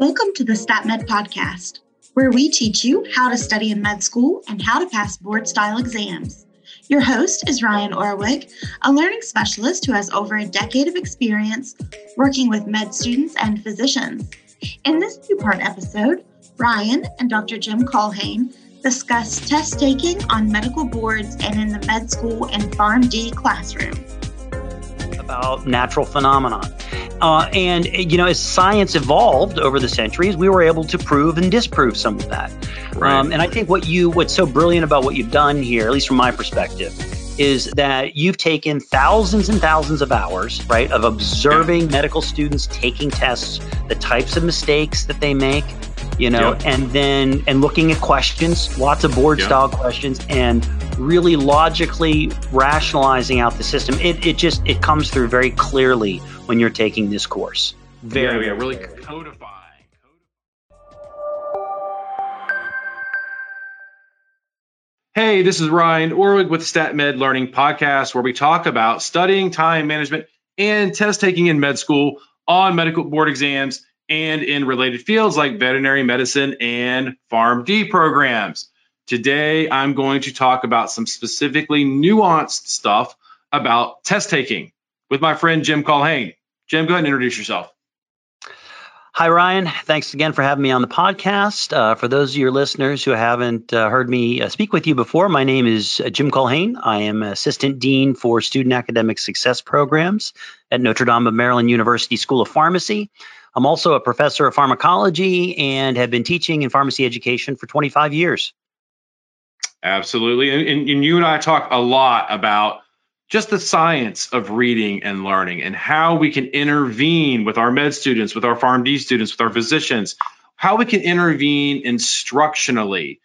Welcome to the StatMed podcast, where we teach you how to study in med school and how to pass board style exams. Your host is Ryan Orwig, a learning specialist who has over a decade of experience working with med students and physicians. In this two part episode, Ryan and Dr. Jim Culhane discuss test taking on medical boards and in the med school and PharmD classroom. About natural phenomena uh, and, you know, as science evolved over the centuries, we were able to prove and disprove some of that. Right. Um, and I think what you, what's so brilliant about what you've done here, at least from my perspective, is that you've taken thousands and thousands of hours, right, of observing yeah. medical students taking tests, the types of mistakes that they make, you know, yeah. and then and looking at questions, lots of board yeah. style questions, and really logically rationalizing out the system. It it just it comes through very clearly when you're taking this course. Very, yeah, yeah really codifying. Hey, this is Ryan Orwig with StatMed Learning Podcast, where we talk about studying time management and test taking in med school on medical board exams and in related fields like veterinary medicine and PharmD programs. Today, I'm going to talk about some specifically nuanced stuff about test taking with my friend Jim Culhane. Jim, go ahead and introduce yourself. Hi, Ryan. Thanks again for having me on the podcast. Uh, for those of your listeners who haven't uh, heard me uh, speak with you before, my name is uh, Jim Culhane. I am Assistant Dean for Student Academic Success Programs at Notre Dame of Maryland University School of Pharmacy. I'm also a professor of pharmacology and have been teaching in pharmacy education for 25 years. Absolutely. And, and, and, you and I talk a lot about just the science of reading and learning and how we can intervene with our med students, with our PharmD students, with our physicians, how we can intervene instructionally.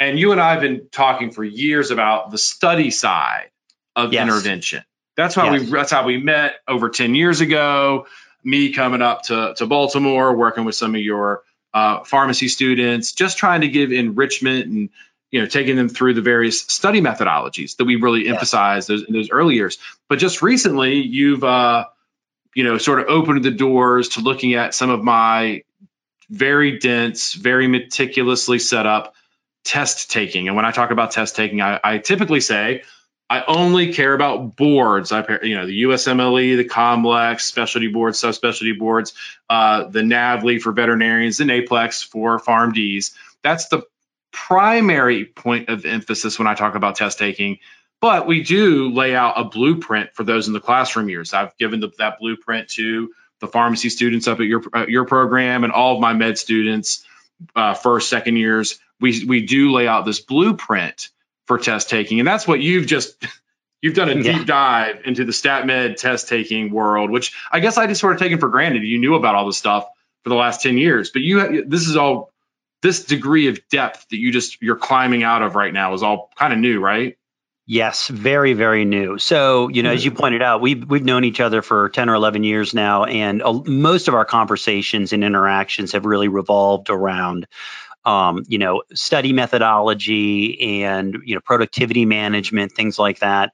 And you and I have been talking for years about the study side of yes. intervention. That's how yes. we that's how we met over 10 years ago me coming up to, to Baltimore, working with some of your uh, pharmacy students, just trying to give enrichment and you know taking them through the various study methodologies that we really yeah. emphasized those, in those early years. But just recently, you've uh, you know sort of opened the doors to looking at some of my very dense, very meticulously set up test taking. And when I talk about test taking, I, I typically say I only care about boards. I, you know, the USMLE, the COMLEX, specialty boards, subspecialty boards, uh, the NAVLE for veterinarians, the NAPLEX for PharmDs. That's the primary point of emphasis when I talk about test taking. But we do lay out a blueprint for those in the classroom years. I've given the, that blueprint to the pharmacy students up at your uh, your program and all of my med students, uh, first, second years. We we do lay out this blueprint for test taking. And that's what you've just you've done a yeah. deep dive into the StatMed test taking world, which I guess I just sort of taken for granted. You knew about all this stuff for the last 10 years, but you this is all this degree of depth that you just you're climbing out of right now is all kind of new, right? Yes, very, very new. So, you know, as you pointed out, we've we've known each other for ten or eleven years now, and uh, most of our conversations and interactions have really revolved around um, you know, study methodology and you know productivity management, things like that.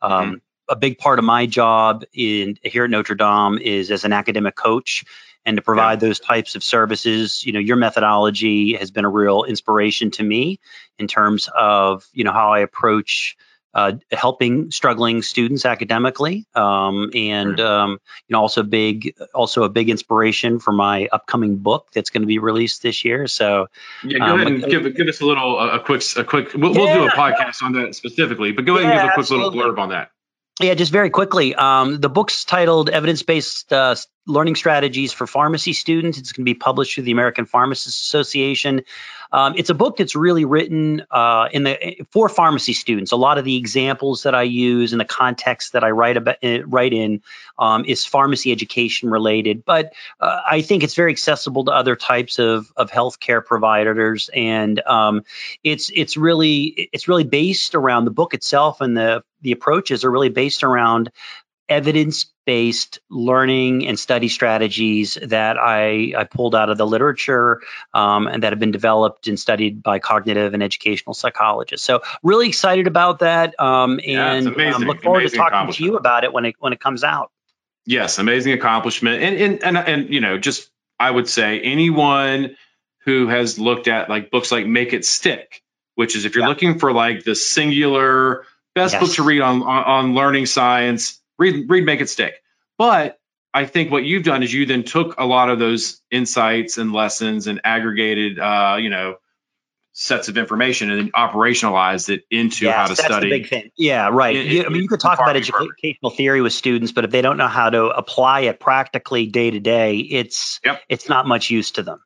Um, mm-hmm. A big part of my job in here at Notre Dame is as an academic coach and to provide yeah. those types of services. You know, your methodology has been a real inspiration to me in terms of you know how I approach uh, helping struggling students academically, um, and um, you know also big also a big inspiration for my upcoming book that's going to be released this year. So yeah, go um, ahead and give give us a little a quick a quick we'll, yeah. we'll do a podcast on that specifically, but go ahead yeah, and give a quick absolutely. little blurb on that. Yeah, just very quickly. Um, the book's titled Evidence Based uh, Learning Strategies for Pharmacy Students. It's going to be published through the American Pharmacists Association. Um, it's a book that's really written uh, in the for pharmacy students. A lot of the examples that I use and the context that I write about uh, write in um, is pharmacy education related, but uh, I think it's very accessible to other types of of healthcare providers, and um, it's it's really it's really based around the book itself and the the approaches are really based around evidence based learning and study strategies that I, I pulled out of the literature um, and that have been developed and studied by cognitive and educational psychologists. So, really excited about that um, and um, look forward amazing to talking to you about it when it when it comes out. Yes, amazing accomplishment. And, and, and, and you know, just I would say anyone who has looked at like books like Make It Stick, which is if you're yeah. looking for like the singular best yes. book to read on, on, on learning science, read read Make It Stick. But I think what you've done is you then took a lot of those insights and lessons and aggregated, uh, you know, sets of information and then operationalized it into yes, how to that's study. The big thing. Yeah, right. You, I mean, you could talk about educational theory with students, but if they don't know how to apply it practically day to day, it's yep. it's not much use to them.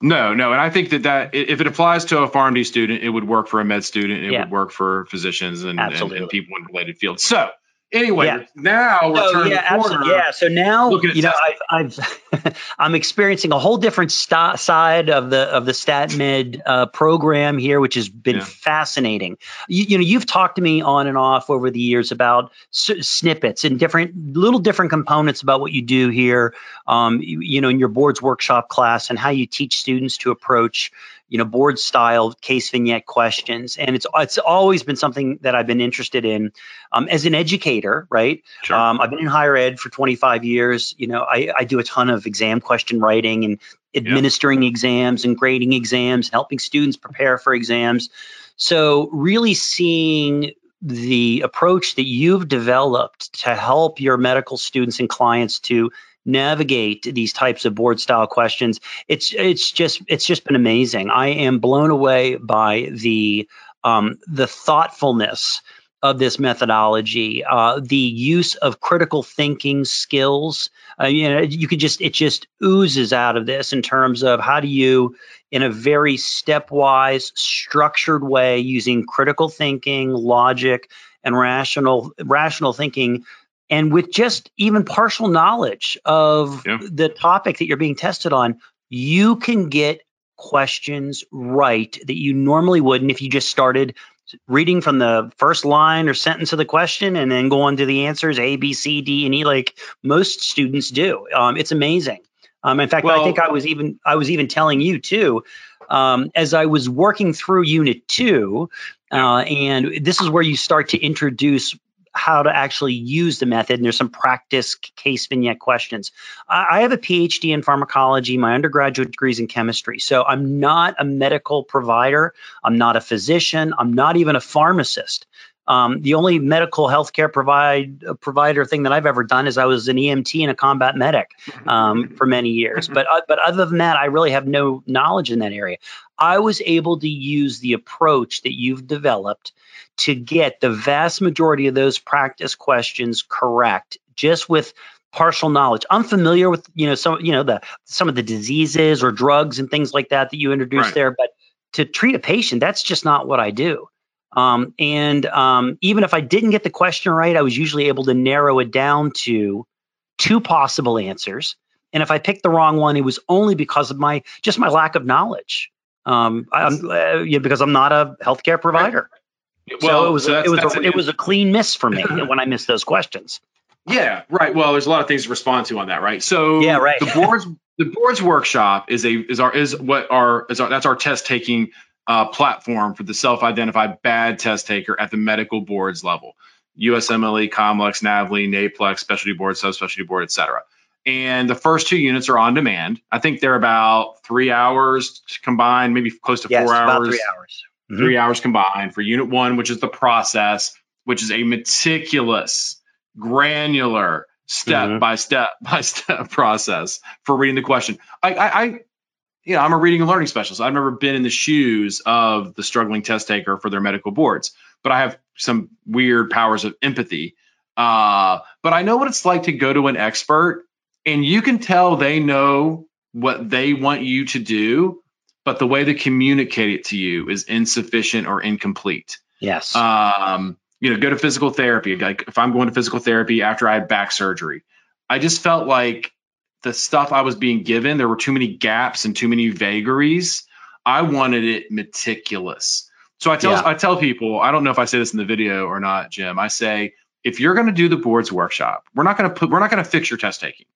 No, no, and I think that that if it applies to a PharmD student, it would work for a med student. It yeah. would work for physicians and, and, and people in related fields. So Anyway, yeah. now we're so, turning yeah, the corner. Yeah, so now you know I've, I've I'm experiencing a whole different st- side of the of the StatMed uh, program here, which has been yeah. fascinating. You, you, know, you've talked to me on and off over the years about s- snippets and different little different components about what you do here. Um, you, you know, in your boards workshop class and how you teach students to approach you know, board style case vignette questions. And it's it's always been something that I've been interested in um, as an educator, right? Sure. Um, I've been in higher ed for 25 years. You know, I, I do a ton of exam question writing and administering exams and grading exams and helping students prepare for exams. So really seeing the approach that you've developed to help your medical students and clients to navigate these types of board style questions. It's it's just it's just been amazing. I am blown away by the um, the thoughtfulness of this methodology, uh, the use of critical thinking skills. Uh, you know, you could just it just oozes out of this in terms of how do you, in a very stepwise, structured way, using critical thinking, logic, and rational rational thinking and with just even partial knowledge of yeah. the topic that you're being tested on, you can get questions right that you normally wouldn't if you just started reading from the first line or sentence of the question and then go on to the answers A, B, C, D, and E, like most students do. Um, it's amazing. Um, in fact, well, I think I was even I was even telling you too, um, as I was working through Unit Two, uh, and this is where you start to introduce how to actually use the method. And there's some practice case vignette questions. I, have a PhD in pharmacology. My undergraduate degree is in chemistry. So I'm not a medical provider. I'm not a physician. I'm not even a pharmacist. Um, the only medical healthcare provide uh, provider thing that I've ever done is I was an EMT and a combat medic um, for many years. But uh, but other than that, I really have no knowledge in that area. I was able to use the approach that you've developed to get the vast majority of those practice questions correct just with partial knowledge. I'm familiar with, you know, some, you know, the some of the diseases or drugs and things like that that you introduced right. there, but to treat a patient, that's just not what I do. Um, and um, even if I didn't get the question right, I was usually able to narrow it down to two possible answers. And if I picked the wrong one, it was only because of my just my lack of knowledge. Um, I'm, uh, yeah, because I'm not a healthcare provider. Well, so it was so a, it was a, it was a clean miss for me when I missed those questions. Yeah, right. Well, there's a lot of things to respond to on that, right? So yeah, right. the boards the boards workshop is a is our is what our is our that's our test taking uh, platform for the self-identified bad test taker at the medical boards level. USMLE, Comlex, NAVLE, NAPLEX, specialty board, subspecialty board, et cetera. And the first two units are on demand. I think they're about three hours combined, maybe close to yes, four hours. About three hours mm-hmm. three hours combined for unit one, which is the process, which is a meticulous, granular, step mm-hmm. by step by step process for reading the question. I, I, I, you know, I'm a reading and learning specialist. I've never been in the shoes of the struggling test taker for their medical boards, but I have some weird powers of empathy. Uh, but I know what it's like to go to an expert and you can tell they know what they want you to do but the way they communicate it to you is insufficient or incomplete. Yes. Um, you know, go to physical therapy. Like if I'm going to physical therapy after I had back surgery, I just felt like the stuff I was being given, there were too many gaps and too many vagaries. I wanted it meticulous. So I tell yeah. I tell people, I don't know if I say this in the video or not, Jim. I say if you're going to do the boards workshop, we're not going to put we're not going to fix your test taking.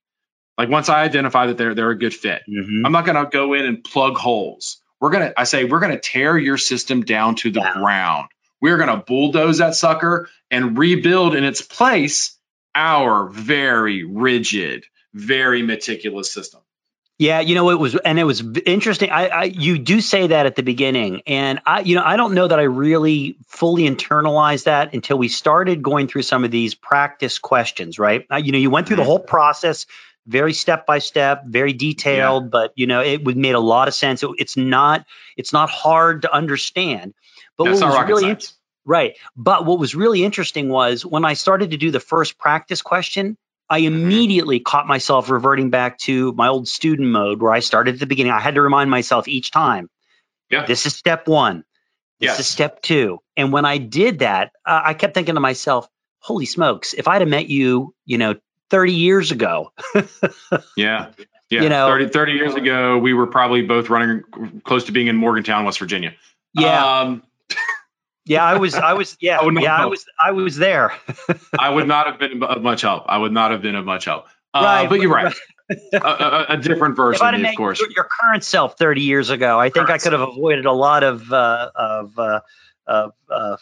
Like once I identify that they're they're a good fit, mm-hmm. I'm not going to go in and plug holes. We're gonna I say we're gonna tear your system down to the yeah. ground. We're gonna bulldoze that sucker and rebuild in its place our very rigid, very meticulous system. Yeah, you know it was, and it was interesting. I, I, you do say that at the beginning, and I, you know, I don't know that I really fully internalized that until we started going through some of these practice questions. Right? you know, you went through the mm-hmm. whole process, very step by step, very detailed, yeah. but you know, it would made a lot of sense. It, it's not, it's not hard to understand. But That's what was really science. right. But what was really interesting was when I started to do the first practice question, I immediately caught myself reverting back to my old student mode where I started at the beginning. I had to remind myself each time, yeah. this is step one, this yes. is step two. And when I did that, uh, I kept thinking to myself, holy smokes, if I'd have met you, you know, 30 years ago. yeah. Yeah. You know, 30, 30, years ago, we were probably both running close to being in Morgantown, West Virginia. Yeah. Um, yeah, I was, I was, yeah, I yeah, I was, I was there. I would not have been of much help. I would not have been of much help. Uh, right, but you're right. a, a, a, different version, of course. Your current self 30 years ago, I think current I could have avoided a lot of uh, of uh, of uh,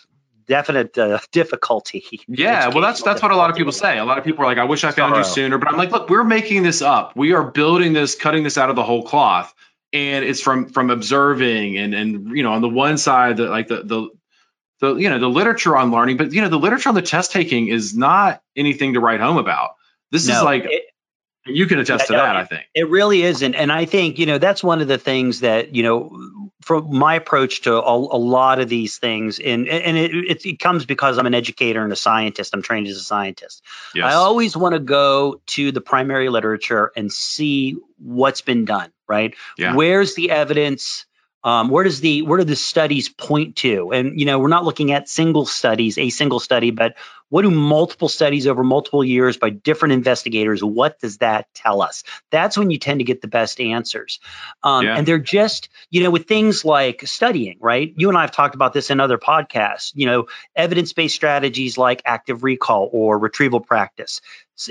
definite uh, difficulty. Yeah, well, that's that's what a lot of people say. A lot of people are like, "I wish I found you sooner," but I'm like, "Look, we're making this up. We are building this, cutting this out of the whole cloth." And it's from from observing and and you know on the one side that like the the the you know the literature on learning, but you know the literature on the test taking is not anything to write home about. This no, is like it, you can attest to that, I think. It really isn't. And I think, you know, that's one of the things that, you know, from my approach to a, a lot of these things, and, and it, it, it, comes because I'm an educator and a scientist. I'm trained as a scientist. Yes. I always want to go to the primary literature and see what's been done, right? Yeah. Where's the evidence? Um, where does the where do the studies point to? And you know, we're not looking at single studies, a single study, but what do multiple studies over multiple years by different investigators? What does that tell us? That's when you tend to get the best answers. Um, yeah. And they're just, you know, with things like studying, right? You and I have talked about this in other podcasts. You know, evidence-based strategies like active recall or retrieval practice,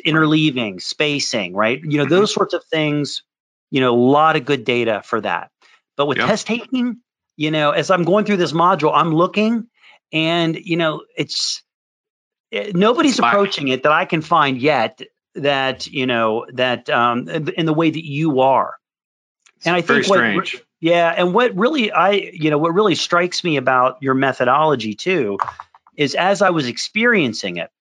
interleaving, spacing, right? You know, mm-hmm. those sorts of things. You know, a lot of good data for that. But with test taking, you know, as I'm going through this module, I'm looking and, you know, it's it, eh, nobody's approaching it that I can find yet that, you know, that um, in the way that you are. It's and I think what, yeah, and what really I, you know, what really strikes me about your methodology too is as I was experiencing it,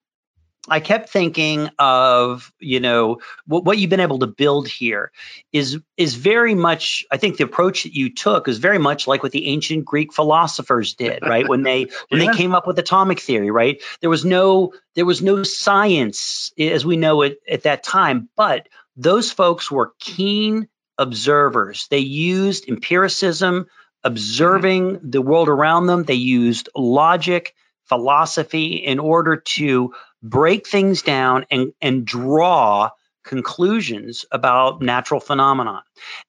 I kept thinking of you know what, what, you've been able to build here is is very much I think the approach that you took is very much like what the ancient Greek philosophers did right? When they when yeah. they came up with atomic theory right? There was no there was no science as we know it at that time but those folks were keen observers. They used empiricism observing mm-hmm. the world around them. They used logic philosophy in order to break things down and, and draw conclusions about natural phenomena.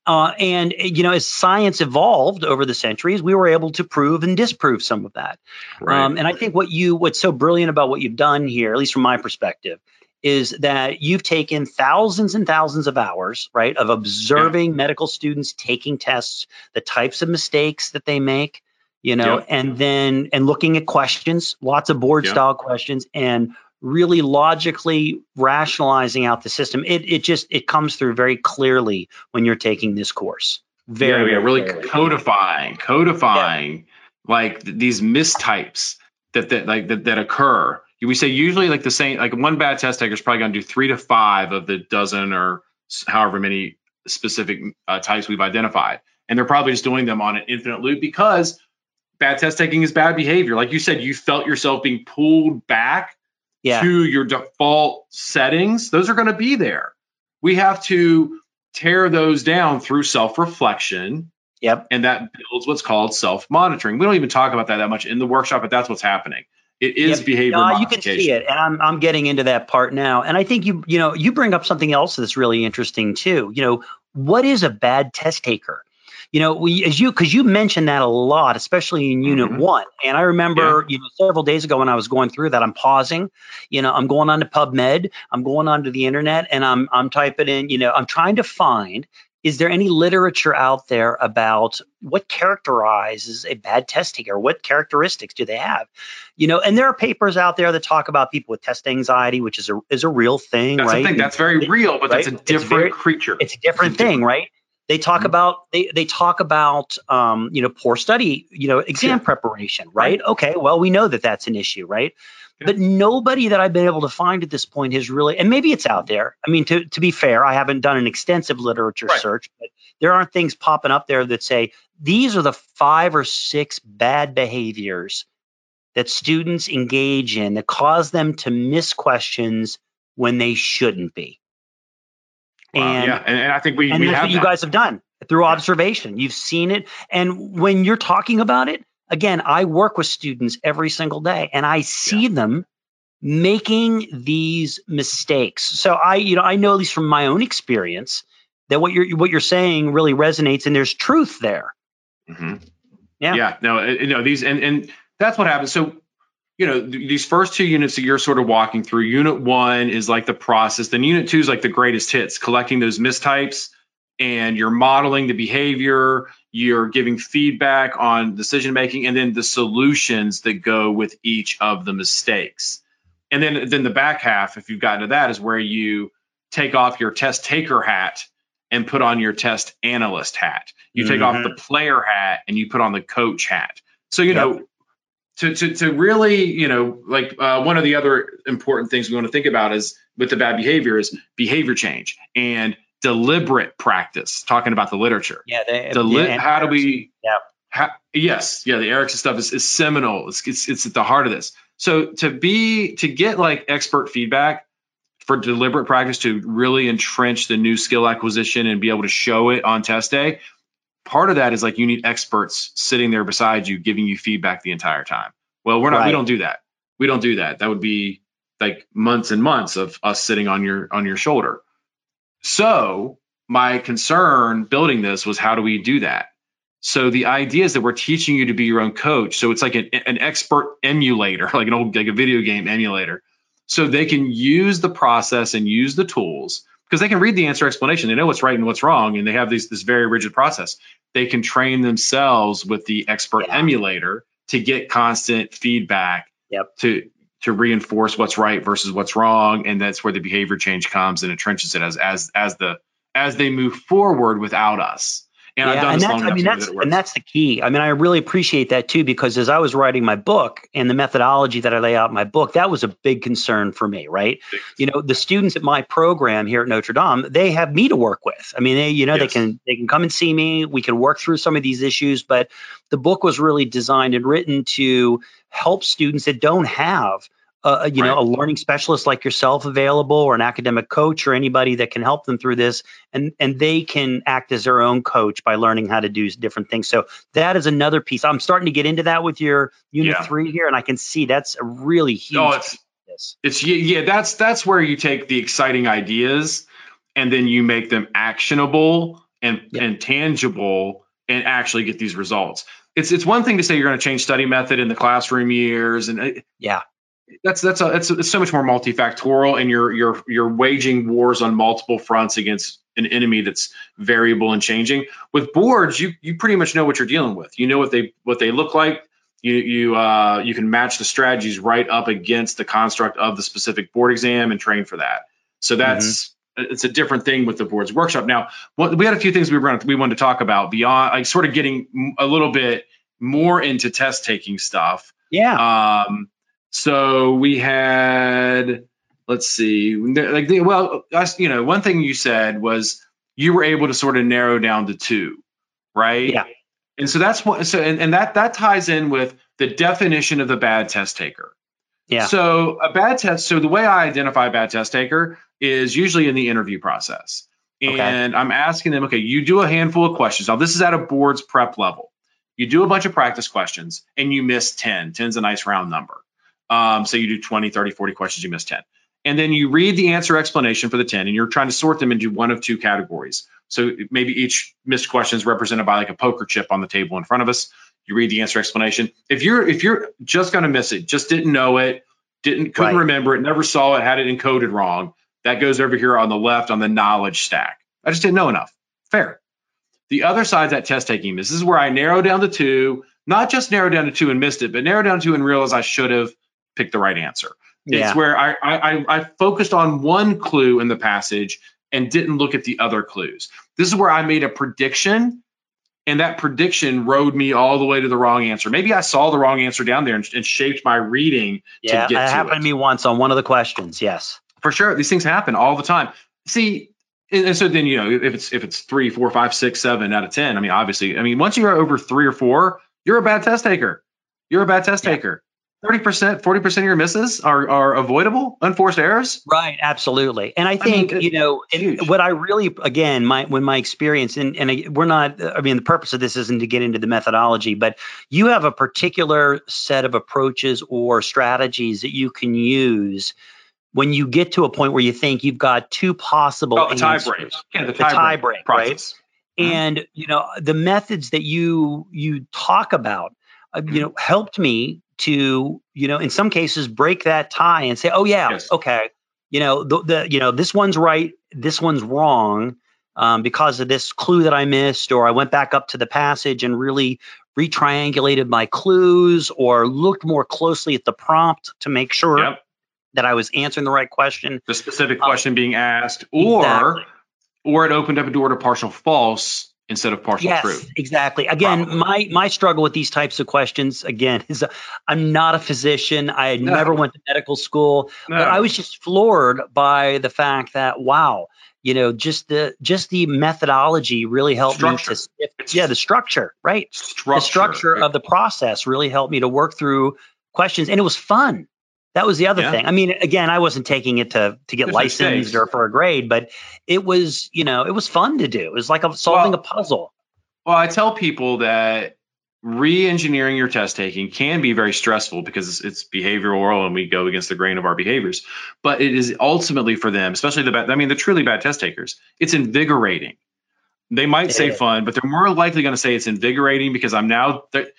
Uh, and, you know, as science evolved over the centuries, we were able to prove and disprove some of that. Right. Um, and I think what you, what's so brilliant about what you've done here, at least from my perspective, is that you've taken thousands and thousands of hours, right, of observing yeah. medical students taking tests, the types of mistakes that they make, you know, yeah. and then and looking at questions, lots of board yeah. style questions, and really logically rationalizing out the system. It it just it comes through very clearly when you're taking this course. Very, yeah, yeah really clearly. codifying, codifying yeah. like th- these mistypes that that like that, that occur. We say usually like the same like one bad test taker is probably going to do three to five of the dozen or however many specific uh, types we've identified, and they're probably just doing them on an infinite loop because bad test taking is bad behavior. Like you said, you felt yourself being pulled back yeah. to your default settings, those are going to be there. We have to tear those down through self reflection. Yep. And that builds what's called self monitoring. We don't even talk about that that much in the workshop, but that's what's happening. It is yep. behavior uh, You can see it, and I'm I'm getting into that part now. And I think you you know you bring up something else that's really interesting too. You know, what is a bad test taker? You know, we, as you, because you mentioned that a lot, especially in Unit mm-hmm. One. And I remember, yeah. you know, several days ago when I was going through that, I'm pausing. You know, I'm going on to PubMed, I'm going onto the internet, and I'm I'm typing in. You know, I'm trying to find is there any literature out there about what characterizes a bad test taker? What characteristics do they have? You know, and there are papers out there that talk about people with test anxiety, which is a is a real thing, that's right? Thing. That's very real, but right? that's a different very, creature. It's a different it's thing, different. right? They talk Mhm. about they they talk about um, you know poor study, you know exam Sure. preparation, right? Okay, well we know that that's an issue, right? Yeah. But nobody that I've been able to find at this point has really, and maybe it's out there. I mean, to to be fair, I haven't done an extensive literature Right. search, but there aren't things popping up there that say these are the five or six bad behaviors that students engage in that cause them to miss questions when they shouldn't be. Wow, And yeah, and, and I think we, and we that's have what you guys have done through observation. You've seen it. And when you're talking about it, again, I work with students every single day and I see them making these mistakes. So I, you know, I know at least from my own experience that what you're what you're saying really resonates and there's truth there. Mhm. Yeah. Yeah. No, you know, these, and, and that's what happens. So, you know, th- these first two units that you're sort of walking through, unit one is like the process. Then unit two is like the greatest hits, collecting those mistypes and you're modeling the behavior, you're giving feedback on decision making, and then the solutions that go with each of the mistakes. And then, then the back half, if you've gotten to that, is where you take off your test taker hat and put on your test analyst hat. You take off the mm-hmm. player hat and you put on the coach hat. So you Yep. know, to to to really you know like uh, one of the other important things we want to think about is with the bad behavior is behavior change and deliberate practice. Talking about the literature, Yeah. They, Deli- yeah, how do we? Yeah. ha- yes, yeah, the Ericsson stuff is, is seminal. It's, it's it's at the heart of this. So to be to get like expert feedback for deliberate practice to really entrench the new skill acquisition and be able to show it on test day, part of that is like you need experts sitting there beside you giving you feedback the entire time. Well, we're not. Right. We don't do that. We don't do that. That would be like months and months of us sitting on your on your shoulder. So my concern building this was how do we do that? So the idea is that we're teaching you to be your own coach. So it's like an, an expert emulator, like an old like a video game emulator. So they can use the process and use the tools because they can read the answer explanation. They know what's right and what's wrong, and they have this this very rigid process. They can train themselves with the expert Yeah. emulator to get constant feedback Yep. to to reinforce what's right versus what's wrong, and that's where the behavior change comes and entrenches it as as as the as they move forward without us. And I've done and this that's, long I mean, that's that it works. and that's the key. I mean, I really appreciate that too because as I was writing my book and the methodology that I lay out in my book, that was a big concern for me, right? Big You know, the students at my program here at Notre Dame, they have me to work with. I mean, they, you know, Yes. they can they can come and see me. We can work through some of these issues, but the book was really designed and written to help students that don't have uh, you know, a learning specialist like yourself available, or an academic coach, or anybody that can help them through this, and and they can act as their own coach by learning how to do different things. So that is another piece. I'm starting to get into that with your unit Yeah. three here, and I can see that's a really huge. Oh, it's piece. It's yeah, yeah, that's that's where you take the exciting ideas and then you make them actionable and Yeah. and tangible and actually get these results. It's it's one thing to say you're going to change study method in the classroom years and uh, Yeah. That's that's a, it's, it's so much more multifactorial and you're you're you're waging wars on multiple fronts against an enemy that's variable and changing. With boards, you you pretty much know what you're dealing with. You know what they what they look like. You you uh you can match the strategies right up against the construct of the specific board exam and train for that. So that's it's a different thing with the boards workshop. Now, what, we had a few things we were we wanted to talk about beyond like sort of getting a little bit more into test taking stuff. Yeah. Um, so we had, let's see, like the, well, us, you know, one thing you said was you were able to sort of narrow down to two, right? Yeah. And so that's what, so and, and that that ties in with the definition of the bad test taker. Yeah. So a bad test. So the way I identify a bad test taker is usually in the interview process, Okay. and I'm asking them, okay, you do a handful of questions. Now this is at a board's prep level. You do a bunch of practice questions and you miss 10. 10's a nice round number. Um, so you do 20, 30, 40 questions, you miss 10. And then you read the answer explanation for the 10 and you're trying to sort them into one of two categories. So maybe each missed question is represented by like a poker chip on the table in front of us. You read the answer explanation. If you're if you're just gonna miss it, just didn't know it, didn't couldn't Right. remember it, never saw it, had it encoded wrong, that goes over here on the left on the knowledge stack. I just didn't know enough. Fair. The other side is that test taking miss. This is where I narrow down to two, not just narrow down to two and missed it, but narrow down to two and realize I should have picked the right answer. yeah. It's where I, I I I focused on one clue in the passage and didn't look at the other clues. This is where I made a prediction and that prediction rode me all the way to the wrong answer. Maybe I saw the wrong answer down there and, and shaped my reading yeah, to get it to happened it. to me once on one of the questions. Yes, for sure. These things happen all the time. See, and, and so then you know if it's if it's three, four, five, six, seven out of ten. I mean, obviously, I mean once you're over three or four, you're a bad test taker. You're a bad test Yeah. taker. Thirty percent, forty percent of your misses are are avoidable, unforced errors. right, absolutely. And I mean, think it- you know what I really again my when my experience and and we're not. I mean, the purpose of this isn't to get into the methodology, but you have a particular set of approaches or strategies that you can use when you get to a point where you think you've got two possible Oh, the tie answers. break. Yeah, the The tie, tie break, break, process. Mhm. and you know the methods that you you talk about uh, you know helped me to you know in some cases break that tie and say oh yeah Yes. okay you know the, the you know this one's right this one's wrong um, because of this clue that i missed or i went back up to the passage and really retriangulated my clues or looked more closely at the prompt to make sure Yep. that i was answering the right question The specific Um, question being asked, or Exactly. or it opened up a door to partial false instead of partial yes, true. exactly. Again, Probably. my my struggle with these types of questions again is uh, I'm not a physician. I No. never went to medical school, No. but I was just floored by the fact that wow, you know, just the just the methodology really helped Structure. me to sift- It's- yeah, the structure, right? structure. The structure of the process really helped me to work through questions and it was fun. That was the other Yeah. thing. I mean, again, I wasn't taking it to to get There's licensed or for a grade, but it was, you know, it was fun to do. It was like a, solving Well, a puzzle. Well, I tell people that re-engineering your test taking can be very stressful because it's, it's behavioral and we go against the grain of our behaviors. But it is ultimately for them, especially the bad. I mean, the truly bad test takers. It's invigorating. They might say fun, but they're more likely going to say it's invigorating because I'm now, the-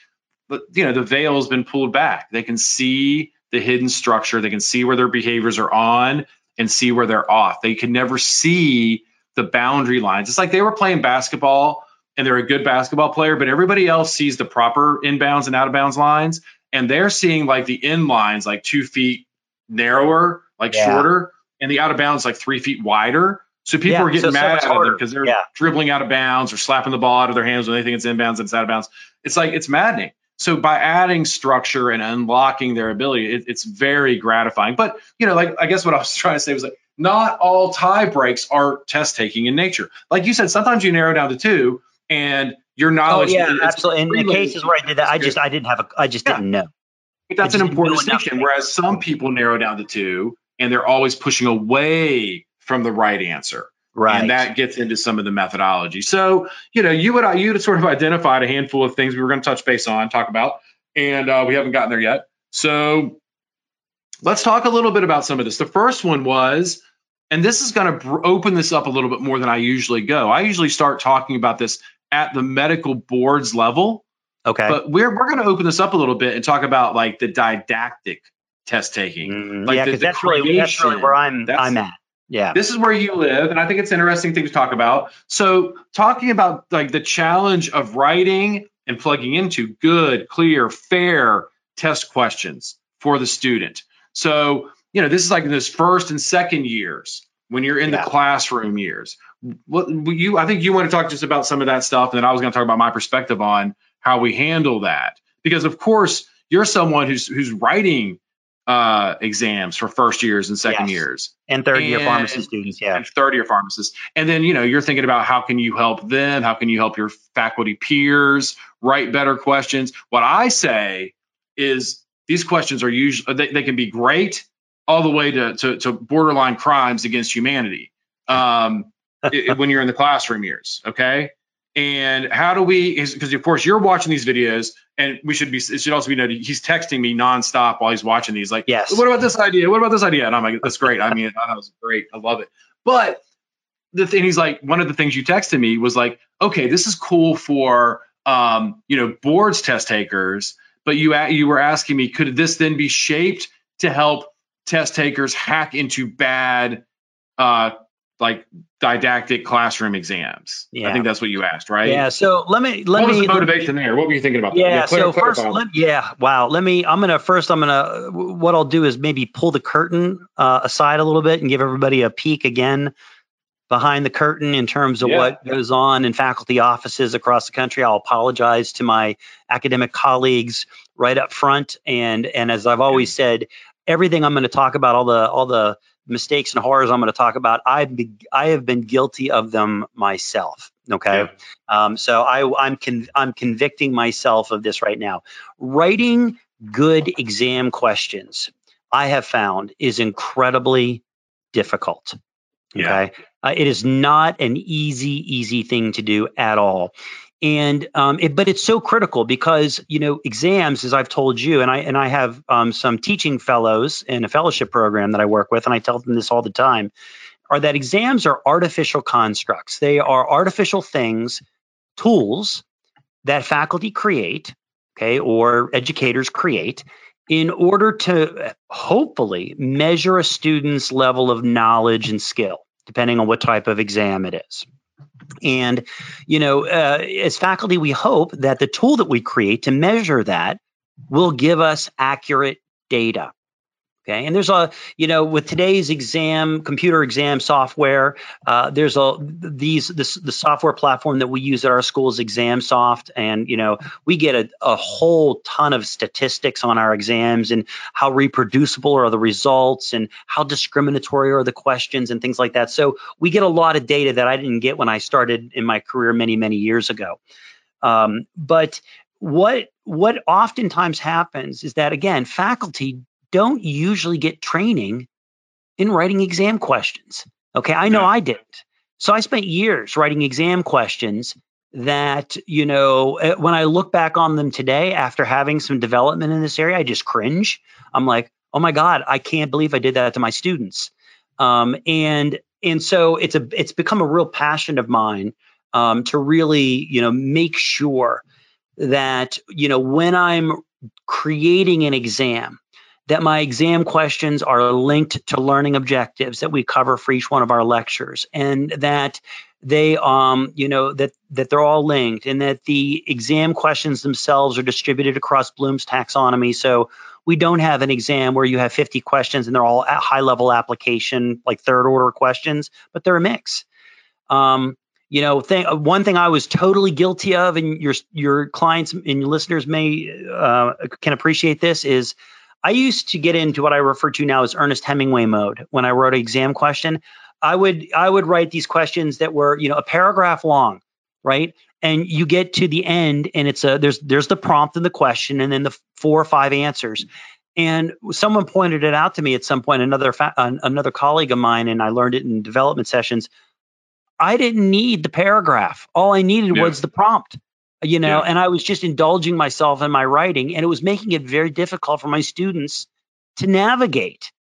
you know, the veil has been pulled back. They can see the hidden structure. They can see where their behaviors are on and see where they're off. They can never see the boundary lines. It's like they were playing basketball and they're a good basketball player, but everybody else sees the proper inbounds and out of bounds lines, and they're seeing like the in lines like two feet narrower, like Yeah. shorter, and the out of bounds like three feet wider. So people Yeah, are getting so- so mad it's at them because they're Yeah. dribbling out of bounds or slapping the ball out of their hands when they think it's inbounds and it's out of bounds. It's like it's maddening. So by adding structure and unlocking their ability, it, it's very gratifying. But you know, like I guess what I was trying to say was like not all tie breaks are test taking in nature. Like you said, sometimes you narrow down to two, and your knowledge. Oh knowledge. yeah, it's absolutely. In the cases where I did that, I just I didn't have a I just Yeah. didn't know. But that's an important distinction. Whereas some people narrow down to two, and they're always pushing away from the right answer. Right. And that gets into some of the methodology. So, you know, you would you had sort of identified a handful of things we were going to touch base on, talk about, and uh, we haven't gotten there yet. So, let's talk a little bit about some of this. The first one was, and this is going to br- open this up a little bit more than I usually go. I usually start talking about this at the medical boards level, okay. but we're we're going to open this up a little bit and talk about like the didactic test taking. Mhm. like yeah, because that's really that's really where I'm that's- I'm at. Yeah. This is where you live, and I think it's an interesting thing to talk about. So, talking about like the challenge of writing and plugging into good, clear, fair test questions for the student. So, you know, this is like in those first and second years when you're in Yeah. the classroom years. What you I think you want to talk just about some of that stuff, and then I was going to talk about my perspective on how we handle that. Because of course, you're someone who's who's writing uh, exams for first years and second Yes. years and third year pharmacy students. Yeah. and third year pharmacists. And then, you know, you're thinking about how can you help them? How can you help your faculty peers write better questions? What I say is these questions are usually, they, they can be great all the way to, to, to borderline crimes against humanity um, i- i- when you're in the classroom years. Okay. And how do we, because of course you're watching these videos and we should be, it should also be noted, he's texting me nonstop while he's watching these. Like, Yes. what about this idea? What about this idea? And I'm like, that's great. I mean, that was great. I love it. But the thing he's like, one of the things you texted me was like, okay, this is cool for um, you know, boards test takers, but you you were asking me, could this then be shaped to help test takers hack into bad uh like didactic classroom exams? Yeah. I think that's what you asked, right? Yeah. So let me let what was me the motivation there? What were you thinking about? that? Yeah. clear- so first, clarify. let, yeah. Wow. Let me. I'm gonna first. I'm gonna. What I'll do is maybe pull the curtain uh, aside a little bit and give everybody a peek again behind the curtain in terms of Yeah. what goes on in faculty offices across the country. I'll apologize to my academic colleagues right up front. And and as I've always said, everything I'm going to talk about, all the all the mistakes and horrors I'm going to talk about, I've be, I have been guilty of them myself. Okay, um, so I I'm con- I'm convicting myself of this right now. Writing good exam questions, I have found, is incredibly difficult. Yeah. Okay. Uh, it is not an easy, easy thing to do at all. And um, it, but it's so critical because you know exams, as I've told you, and I and I have um, some teaching fellows in a fellowship program that I work with, and I tell them this all the time, are that exams are artificial constructs. They are artificial things, tools that faculty create, okay, or educators create in order to hopefully measure a student's level of knowledge and skill, depending on what type of exam it is. And, you know, uh, as faculty, we hope that the tool that we create to measure that will give us accurate data. Okay, and there's a you know with today's exam computer exam software, uh, there's a these this the software platform that we use at our school is ExamSoft, and you know we get a, a whole ton of statistics on our exams and how reproducible are the results and how discriminatory are the questions and things like that. So we get a lot of data that I didn't get when I started in my career many many years ago. Um, but what what oftentimes happens is that again faculty don't usually get training in writing exam questions. Okay, I know Yeah. I didn't. So I spent years writing exam questions that, you know, eh, when I look back on them today after having some development in this area, I just cringe. I'm like, oh my God, I can't believe I did that to my students. Um, and and so it's a it's become a real passion of mine um, to really, you know, make sure that, you know, when I'm creating an exam, that my exam questions are linked to learning objectives that we cover for each one of our lectures and that they um you know that that they're all linked and that the exam questions themselves are distributed across Bloom's taxonomy. So we don't have an exam where you have 50 questions and they're all at high level application like third order questions but they're a mix. Um you know thing, one thing i was totally guilty of and your your clients and your listeners may uh, can appreciate this is I used to get into what I refer to now as Ernest Hemingway mode when I wrote an exam question. I would I would write these questions that were you know a paragraph long, right? And you get to the end, and it's a there's there's the prompt and the question, and then the four or five answers. And someone pointed it out to me at some point. Another fa- another colleague of mine, and I learned it in development sessions. I didn't need the paragraph. All I needed Yeah. was the prompt you know Yeah. and i was just indulging myself in my writing and it was making it very difficult for my students to navigate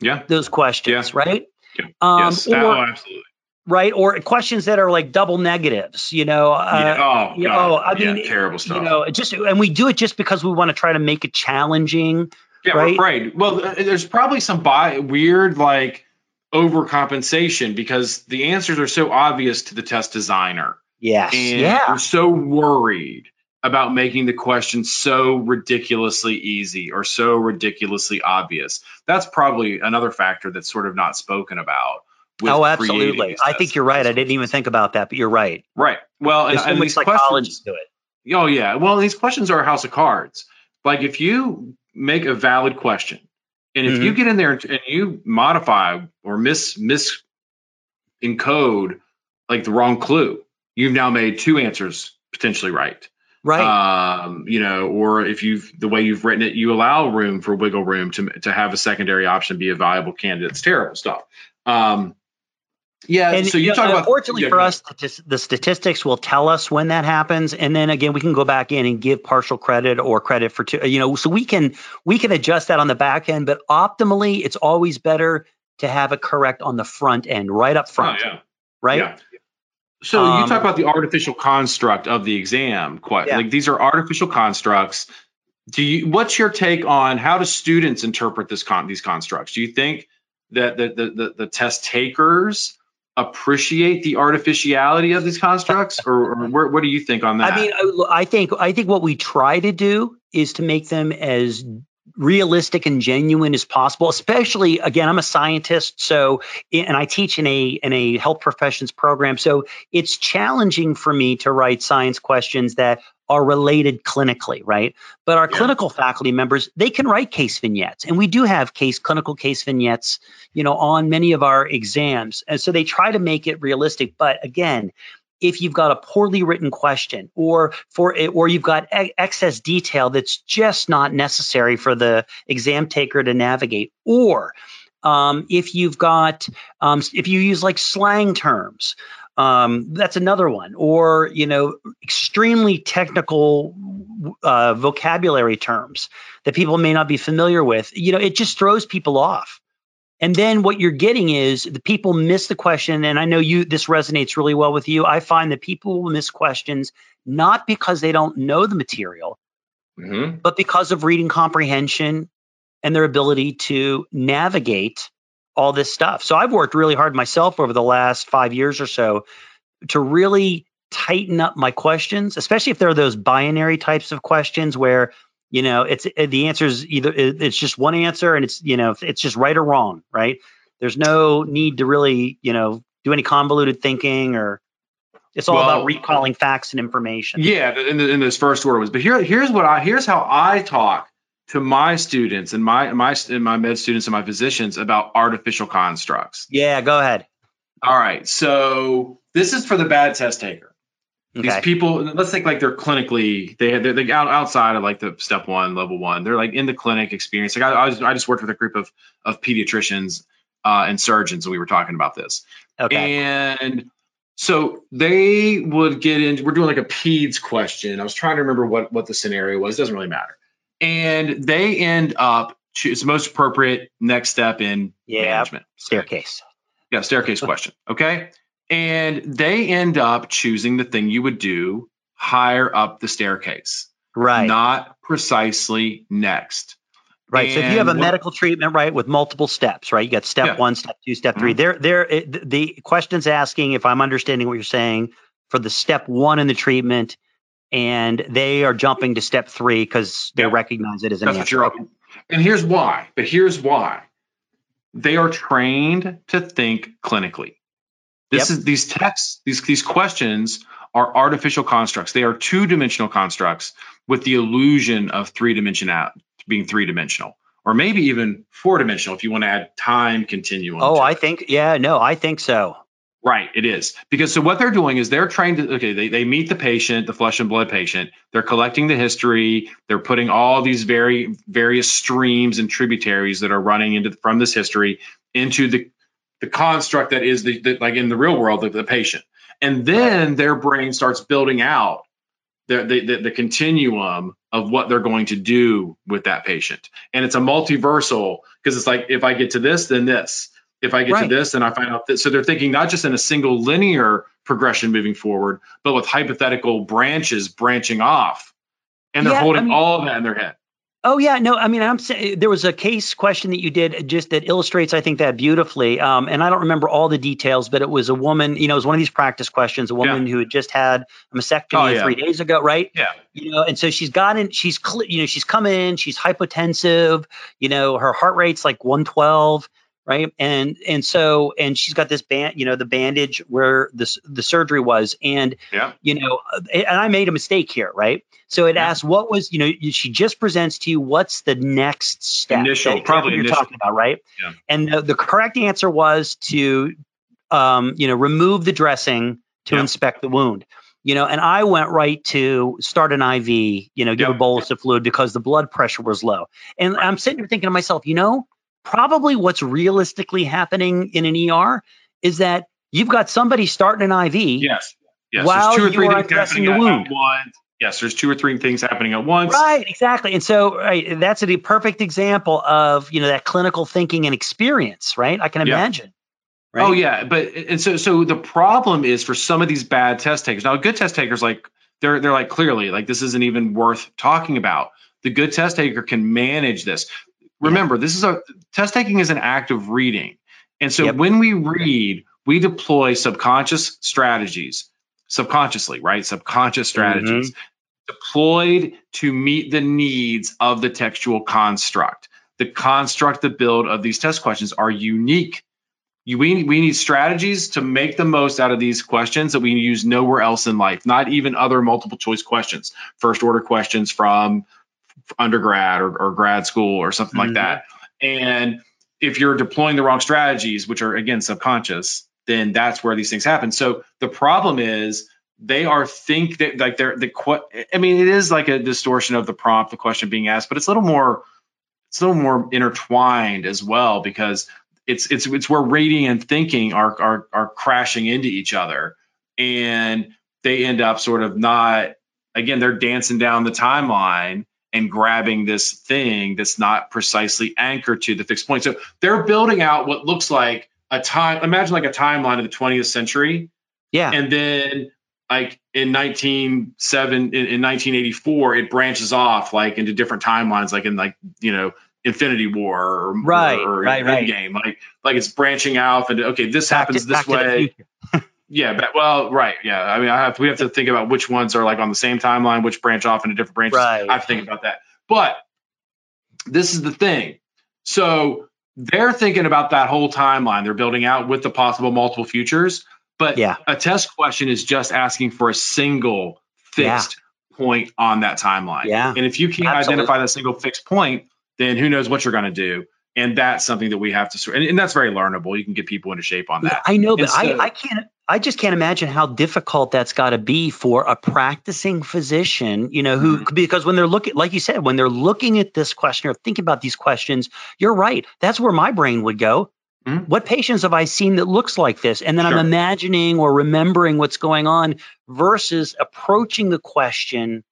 Yeah. those questions right Yeah. um yes. or, oh, absolutely. right or questions that are like double negatives you know uh, yeah. Oh, you know, I yeah, mean, terrible stuff. you know just and we do it just because we want to try to make it challenging Yeah, right? right. Well, uh, there's probably some bi- weird like overcompensation because the answers are so obvious to the test designer, yes and yeah we're so worried about making the question so ridiculously easy or so ridiculously obvious. That's probably another factor that's sort of not spoken about. with oh absolutely i think you're right i didn't even think about that but you're right Right. Well, and, there's so and these questions. to it Oh yeah. Well, these questions are a house of cards. Like if you make a valid question, and if Mm-hmm. you get in there and, and you modify or mis mis encode like the wrong clue, you've now made two answers potentially right. right Um, you know, or if you've the way you've written it, you allow room for wiggle room to to have a secondary option be a viable candidate. It's terrible stuff. Um, yeah. And so you know, talk about unfortunately yeah, for us, the, statistics will tell us when that happens, and then again, we can go back in and give partial credit or credit for two. You know, so we can we can adjust that on the back end, but optimally, it's always better to have it correct on the front end, right up Oh, front, yeah. right? Yeah. So you Um, talk about the artificial construct of the exam. Quite Yeah. like these are artificial constructs. Do you? What's your take on how do students interpret this con- these constructs? Do you think that the the, the, the test takers appreciate the artificiality of these constructs, or, or where, what do you think on that? I mean, I, I think I think what we try to do is to make them as realistic and genuine as possible especially again i'm a scientist so and i teach in a in a health professions program. So it's challenging for me to write science questions that are related clinically right? But our yeah. clinical faculty members they can write case vignettes and we do have case clinical case vignettes you know on many of our exams. And so they try to make it realistic but again if you've got a poorly written question or for it, or you've got excess detail that's just not necessary for the exam taker to navigate. Or um, if you've got um, if you use like slang terms um, that's another one. Or you know extremely technical uh, vocabulary terms that people may not be familiar with. You know it just throws people off and then what you're getting is the people miss the question. And I know you this resonates really well with you. I find that people will miss questions not because they don't know the material, mm-hmm. but because of reading comprehension and their ability to navigate all this stuff. So I've worked really hard myself over the last five years or so to really tighten up my questions, especially if there are those binary types of questions where you know it's uh, the answer is either it's just one answer and it's you know it's just right or wrong right? There's no need to really you know do any convoluted thinking or it's all well, about recalling facts and information. Yeah in, the, in this first order was but here here's what i here's how i talk to my students and my my and my med students and my physicians about artificial constructs. Yeah go ahead. All right so this is for the bad test taker Okay. These people, let's think like they're clinically, they they're, they're out, outside of like the step one, level one. They're like in the clinic experience. Like I, I, was, I just worked with a group of of pediatricians uh, and surgeons, and we were talking about this. Okay. And so they would get in. We're doing like a peds question. I was trying to remember what what the scenario was. It doesn't really matter. And they end up. It's the most appropriate next step in yeah, management. Staircase. Yeah, staircase question. Okay and they end up choosing the thing you would do higher up the staircase. Right. Not precisely next. Right. And so if you have a what, medical treatment, right, with multiple steps, right, you got step yeah. one, step two, step 3 mm-hmm. There, there, the question's asking if I'm understanding what you're saying for the step one in the treatment, and they are jumping to step three because they yeah. recognize it as an That's answer. And here's why. But here's why. They are trained to think clinically. This yep. is these texts, these these questions are artificial constructs. They are two-dimensional constructs with the illusion of three-dimensional being three-dimensional, or maybe even four-dimensional if you want to add time continuum. Oh, I it. think yeah, no, I think so. Right, it is. Because so what they're doing is they're trying to okay, they, they meet the patient, the flesh and blood patient, they're collecting the history, they're putting all these very various streams and tributaries that are running into from this history into the the construct that is the, the like in the real world the, the patient. And then their brain starts building out the, the, the, continuum of what they're going to do with that patient. And it's a multiversal because it's like if i get to this then this. If i get right. to this then i find out this so they're thinking not just in a single linear progression moving forward but with hypothetical branches branching off. And they're yeah, holding I mean, all of that in their head Oh yeah, no, I mean, I'm saying there was a case question that you did just that illustrates, I think, that beautifully. Um, and I don't remember all the details, but it was a woman, you know, it was one of these practice questions, a woman yeah. who had just had a mastectomy oh, yeah. three days ago, right? Yeah. You know, and so she's gotten, she's, you know, she's come in, she's hypotensive, you know, her heart rate's like 112 right and and so and she's got this band you know the bandage where the the surgery was and yeah. you know and i made a mistake here right so it yeah. asks what was you know she just presents to you what's the next step initial probably you're initial. talking about right yeah. and the, the correct answer was to um you know remove the dressing to yeah. inspect the wound you know, and I went right to start an IV, you know, give a bolus of fluid because the blood pressure was low. And I'm sitting here thinking to myself, you know, probably what's realistically happening in an ER is that you've got somebody starting an IV. Yes. Yes. While there's two or three things happening the wound. at once. Yes, there's two or three things happening at once. Right, exactly. And so right, that's a perfect example of, you know, that clinical thinking and experience, right? I can imagine. Yeah. Right? Oh yeah, but and so so the problem is for some of these bad test takers. Now, good test takers like they're they're like clearly like this isn't even worth talking about. The good test taker can manage this. Remember, yeah. this is a test taking is an act of reading. And so yep. when we read, we deploy subconscious strategies, subconsciously, right? Subconscious strategies. Mm-hmm. deployed to meet the needs of the textual construct. The construct, the build of these test questions are unique. You, we, we need strategies to make the most out of these questions that we use nowhere else in life, not even other multiple choice questions, first order questions from undergrad or, or grad school or something mm-hmm. like that. And if you're deploying the wrong strategies, which are again subconscious, then that's where these things happen. So the problem is they are think that like they're the I mean it is like a distortion of the prompt, the question being asked, but it's a little more it's a little more intertwined as well because it's it's it's where reading and thinking are are are crashing into each other and they end up sort of not again they're dancing down the timeline and grabbing this thing that's not precisely anchored to the fixed point. So they're building out what looks like a time imagine like a timeline of the 20th century. Yeah. And then like in 197 in, in 1984 it branches off like into different timelines like in like you know infinity war or right or, or right, right. game like like it's branching out and okay this back happens to, this way yeah but, well right yeah i mean i have we have to think about which ones are like on the same timeline which branch off into different branches right. i have to think about that but this is the thing so they're thinking about that whole timeline they're building out with the possible multiple futures but yeah. a test question is just asking for a single fixed yeah. point on that timeline. Yeah. And if you can't Absolutely. identify that single fixed point, then who knows what you're going to do. And that's something that we have to, and, and that's very learnable. You can get people into shape on that. I know, but I, I can't, I just can't imagine how difficult that's got to be for a practicing physician, you know, who, mm-hmm. because when they're looking, like you said, when they're looking at this question or thinking about these questions, you're right. That's where my brain would go. Mm-hmm. What patients have I seen that looks like this? And then sure. I'm imagining or remembering what's going on versus approaching the question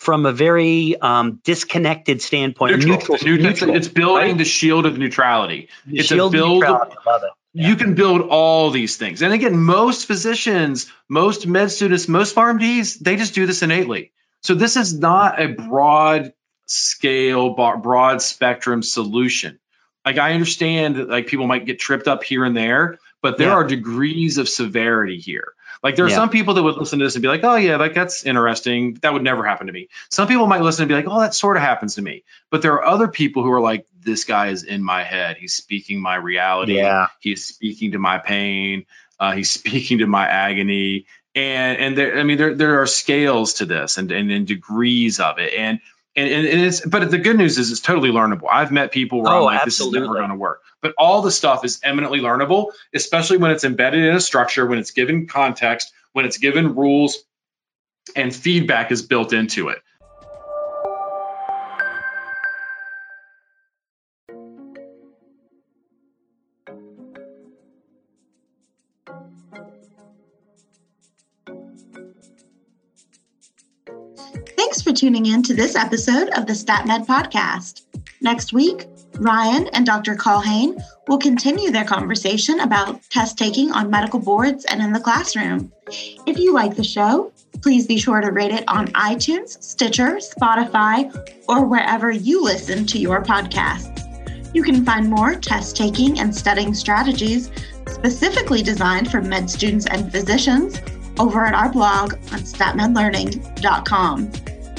from a very um, disconnected standpoint. Neutral. Neutral, neutral it's building right? the shield of neutrality. The it's shield a build. Neutrality. Love it. Yeah. You can build all these things. And again, most physicians, most med students, most PharmDs, they just do this innately. So this is not a broad scale, broad spectrum solution like I understand that like people might get tripped up here and there, but there yeah. are degrees of severity here. Like there are yeah. some people that would listen to this and be like, "Oh yeah, like that's interesting. That would never happen to me." Some people might listen and be like, "Oh, that sort of happens to me." But there are other people who are like, "This guy is in my head. He's speaking my reality. Yeah. He's speaking to my pain. Uh, he's speaking to my agony." And and there, I mean, there there are scales to this and and, and degrees of it. And and, and, it's but the good news is it's totally learnable. I've met people where oh, I'm like, absolutely. this is never going to work. But all the stuff is eminently learnable, especially when it's embedded in a structure, when it's given context, when it's given rules, and feedback is built into it. Tuning in to this episode of the StatMed podcast. Next week, Ryan and Dr. Culhane will continue their conversation about test taking on medical boards and in the classroom. If you like the show, please be sure to rate it on iTunes, Stitcher, Spotify, or wherever you listen to your podcasts. You can find more test taking and studying strategies specifically designed for med students and physicians over at our blog on statmedlearning.com.